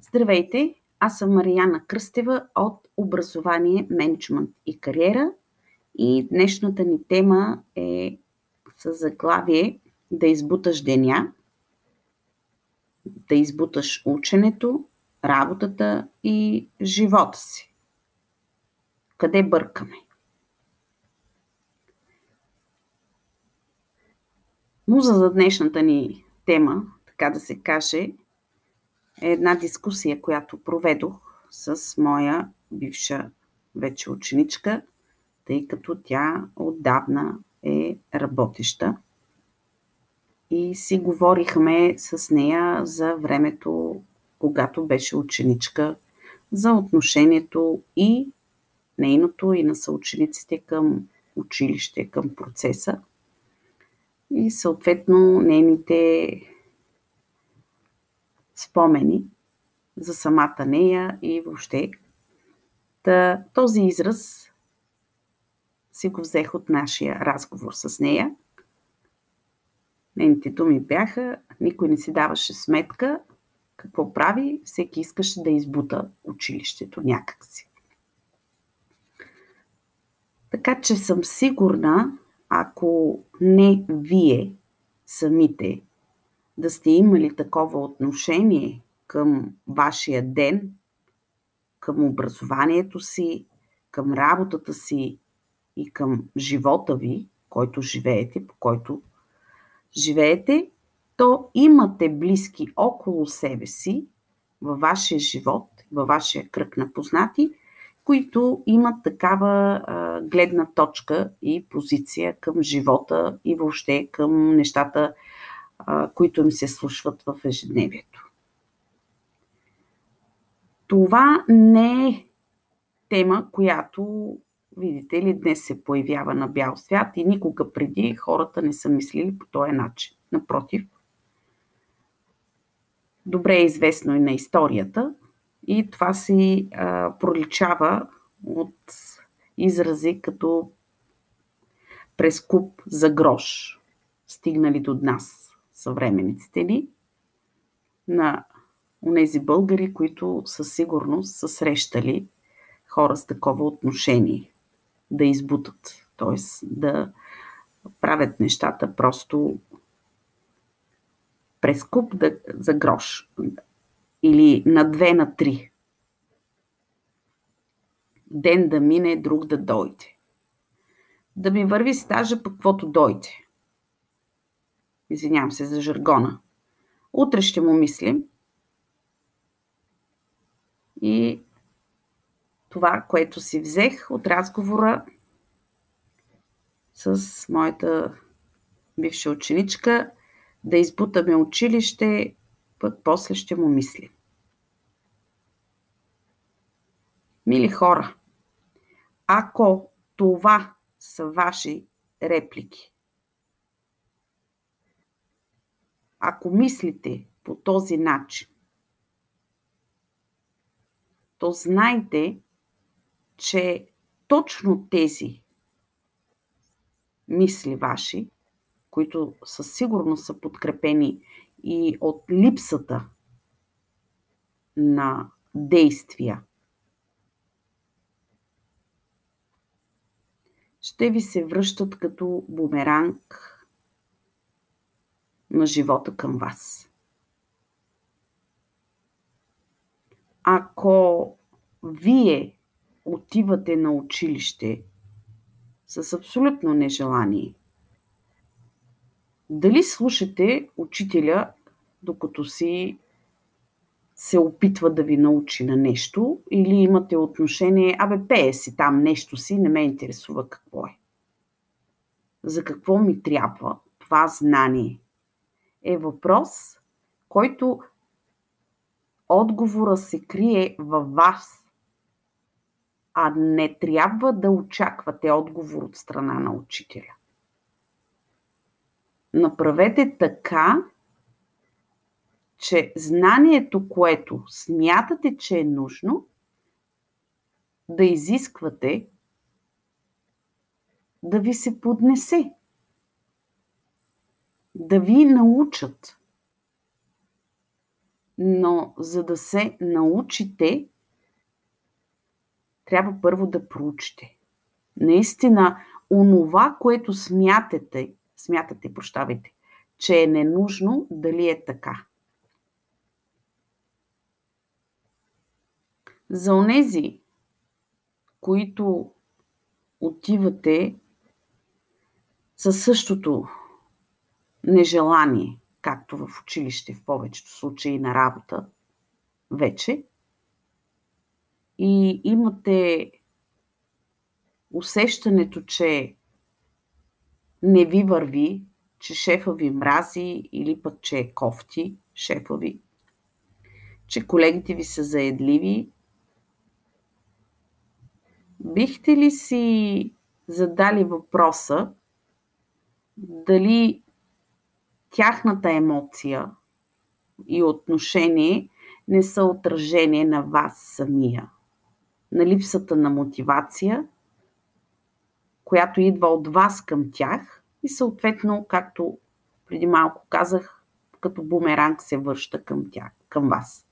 Здравейте! Аз съм Марияна Кръстева от Образование, менеджмент и кариера и днешната ни тема е с заглавие Да избуташ деня, да избуташ ученето, работата и живота си. Къде бъркаме? Муза за днешната ни тема, така да се каже, е една дискусия, която проведох с моя бивша вече ученичка, тъй като тя отдавна е работеща. И си говорихме с нея за времето, когато беше ученичка, за отношението и нейното и на съучениците към училище, към процеса и съответно нейните спомени за самата нея и въобще. Та, този израз си го взех от нашия разговор с нея. Нейните думи бяха, никой не си даваше сметка какво прави, всеки искаше да избута училището някакси. Така че съм сигурна, ако не вие самите да сте имали такова отношение към вашия ден, към образованието си, към работата си и към живота ви, който живеете, по който живеете, то имате близки около себе си във вашия живот, във вашия кръг на познати, които имат такава а, гледна точка и позиция към живота и въобще към нещата, които им се слушват в ежедневието. Това не е тема, която, видите ли, днес се появява на бял свят и никога преди хората не са мислили по този начин. Напротив, добре е известно и на историята, и това си а, проличава от изрази като през за грош, стигнали до нас съвременниците ни, на тези българи, които със сигурност са срещали хора с такова отношение, да избутат, т.е. да правят нещата просто през куп да, за грош или на две, на три. Ден да мине, друг да дойде. Да ми върви стажа по каквото дойде. Извинявам се за жаргона. Утре ще му мислим. И това, което си взех от разговора с моята бивша ученичка, да избутаме училище, пък после ще му мисли. Мили хора, ако това са ваши реплики, ако мислите по този начин, то знайте, че точно тези мисли ваши, които със сигурност са подкрепени и от липсата на действия. Ще ви се връщат като бумеранг на живота към вас. Ако вие отивате на училище с абсолютно нежелание, дали слушате учителя докато си се опитва да ви научи на нещо или имате отношение, абе пее си там нещо си, не ме интересува какво е. За какво ми трябва това знание? Е въпрос, който отговора се крие във вас, а не трябва да очаквате отговор от страна на учителя. Направете така, че знанието, което смятате, че е нужно, да изисквате да ви се поднесе, да ви научат. Но за да се научите, трябва първо да проучите. Наистина, онова, което смятате, смятате, прощавайте, че е ненужно, дали е така. За онези, които отивате със същото нежелание, както в училище в повечето случаи на работа, вече, и имате усещането, че не ви върви, че шефа ви мрази или пък, че е кофти шефа ви, че колегите ви са заедливи, бихте ли си задали въпроса дали тяхната емоция и отношение не са отражение на вас самия, на липсата на мотивация, която идва от вас към тях и съответно, както преди малко казах, като бумеранг се връща към тях, към вас.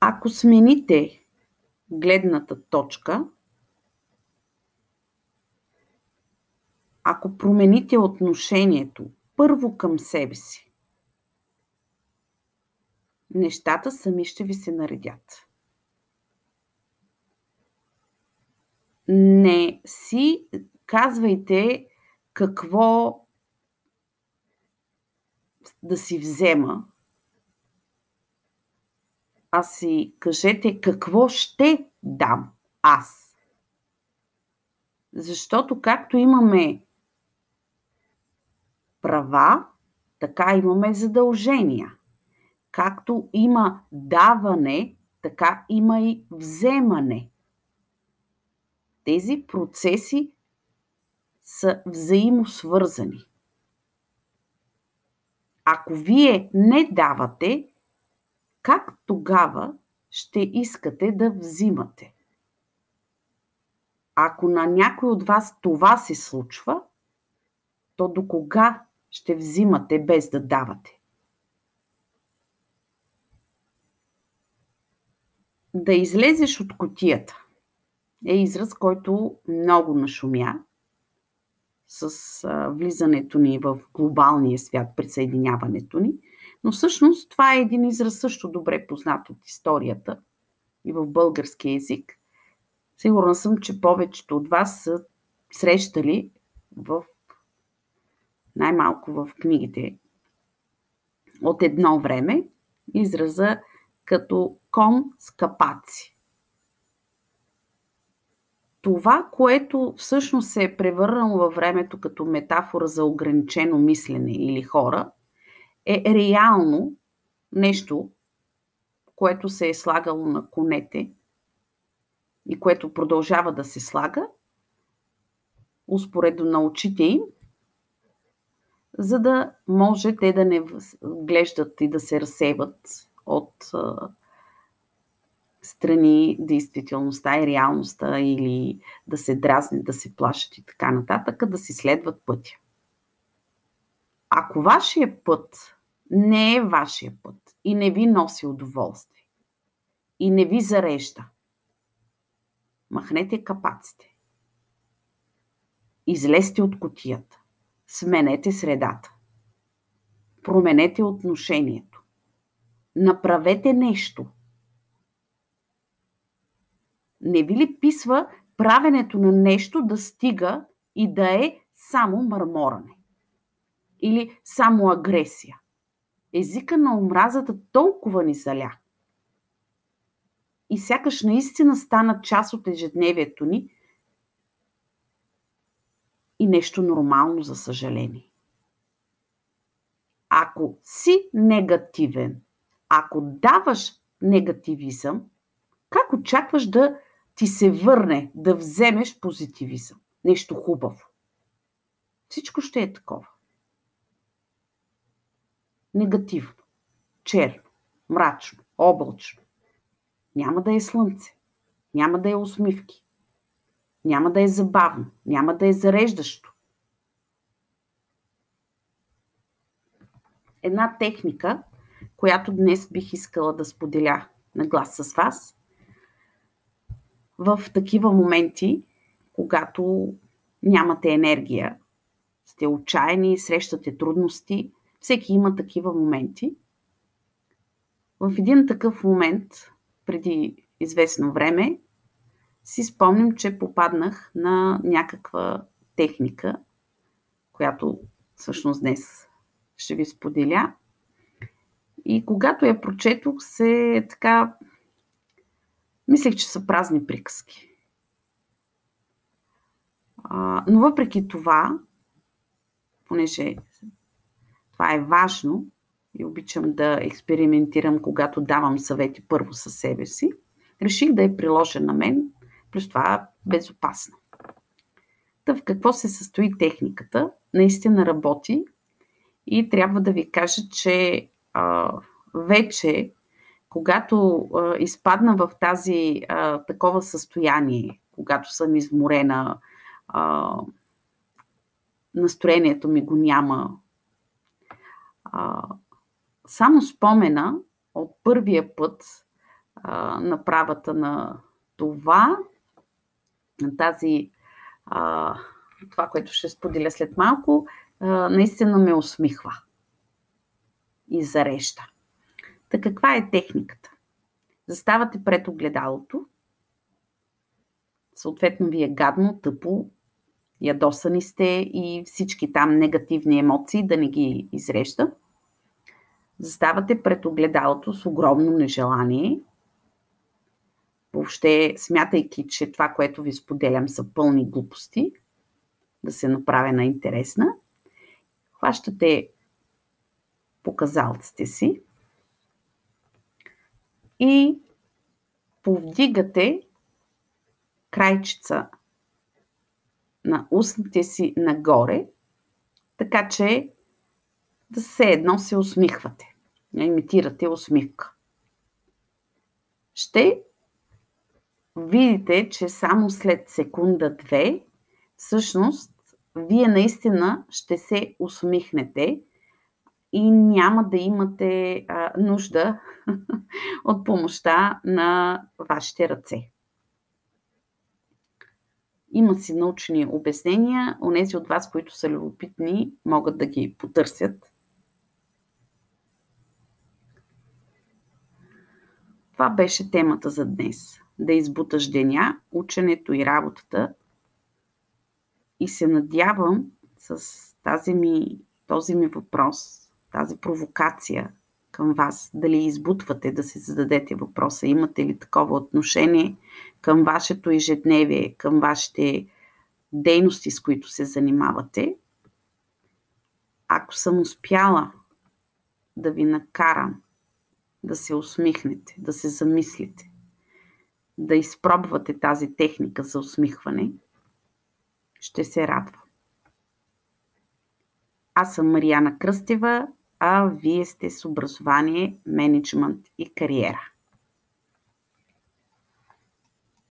Ако смените гледната точка, ако промените отношението първо към себе си, нещата сами ще ви се наредят. Не си казвайте какво да си взема, а си кажете какво ще дам аз. Защото както имаме права, така имаме задължения. Както има даване, така има и вземане. Тези процеси са взаимосвързани. Ако вие не давате, как тогава ще искате да взимате? Ако на някой от вас това се случва, то до кога ще взимате без да давате? Да излезеш от котията е израз, който много нашумя с влизането ни в глобалния свят, присъединяването ни – но всъщност това е един израз също добре познат от историята и в български язик. Сигурна съм, че повечето от вас са срещали в най-малко в книгите от едно време израза като кон с капаци. Това, което всъщност се е превърнало във времето като метафора за ограничено мислене или хора – е реално нещо, което се е слагало на конете и което продължава да се слага, успоредно на очите им, за да може те да не глеждат и да се разсейват от страни действителността и реалността или да се дразнят, да се плашат и така нататък, да си следват пътя. Ако вашия път не е вашия път и не ви носи удоволствие и не ви зарежда, махнете капаците. Излезте от котията. Сменете средата. Променете отношението. Направете нещо. Не ви ли писва правенето на нещо да стига и да е само мърморане? или само агресия. Езика на омразата толкова ни заля. И сякаш наистина стана част от ежедневието ни и нещо нормално, за съжаление. Ако си негативен, ако даваш негативизъм, как очакваш да ти се върне, да вземеш позитивизъм? Нещо хубаво. Всичко ще е такова негативно, черно, мрачно, облачно. Няма да е слънце, няма да е усмивки, няма да е забавно, няма да е зареждащо. една техника, която днес бих искала да споделя на глас с вас. В такива моменти, когато нямате енергия, сте отчаяни, срещате трудности, всеки има такива моменти. В един такъв момент, преди известно време, си спомням, че попаднах на някаква техника, която всъщност днес ще ви споделя. И когато я прочетох, се така. Мислех, че са празни приказки. А, но въпреки това, понеже това е важно и обичам да експериментирам, когато давам съвети първо със себе си, реших да я приложа на мен, плюс това безопасно. Та в какво се състои техниката? Наистина работи и трябва да ви кажа, че а, вече, когато а, изпадна в тази а, такова състояние, когато съм изморена, а, настроението ми го няма, а, само спомена от първия път а, на правата на това, тази, а, това, което ще споделя след малко, а, наистина ме усмихва и зареща. Та каква е техниката? Заставате пред огледалото, съответно ви е гадно, тъпо, ядосани сте и всички там негативни емоции да не ги изреща. Заставате пред огледалото с огромно нежелание, въобще смятайки, че това, което ви споделям, са пълни глупости, да се направя на интересна, хващате показалците си и повдигате крайчица на устните си нагоре, така че да се едно се усмихвате. Имитирате усмивка. Ще видите, че само след секунда-две, всъщност, вие наистина ще се усмихнете и няма да имате а, нужда от помощта на вашите ръце. Има си научни обяснения. Онези от вас, които са любопитни, могат да ги потърсят. Това беше темата за днес. Да избуташ деня, ученето и работата. И се надявам с тази ми, този ми въпрос, тази провокация към вас, дали избутвате да се зададете въпроса, имате ли такова отношение към вашето ежедневие, към вашите дейности, с които се занимавате. Ако съм успяла да ви накарам да се усмихнете, да се замислите, да изпробвате тази техника за усмихване, ще се радвам. Аз съм Марияна Кръстева, а вие сте с образование, менеджмент и кариера.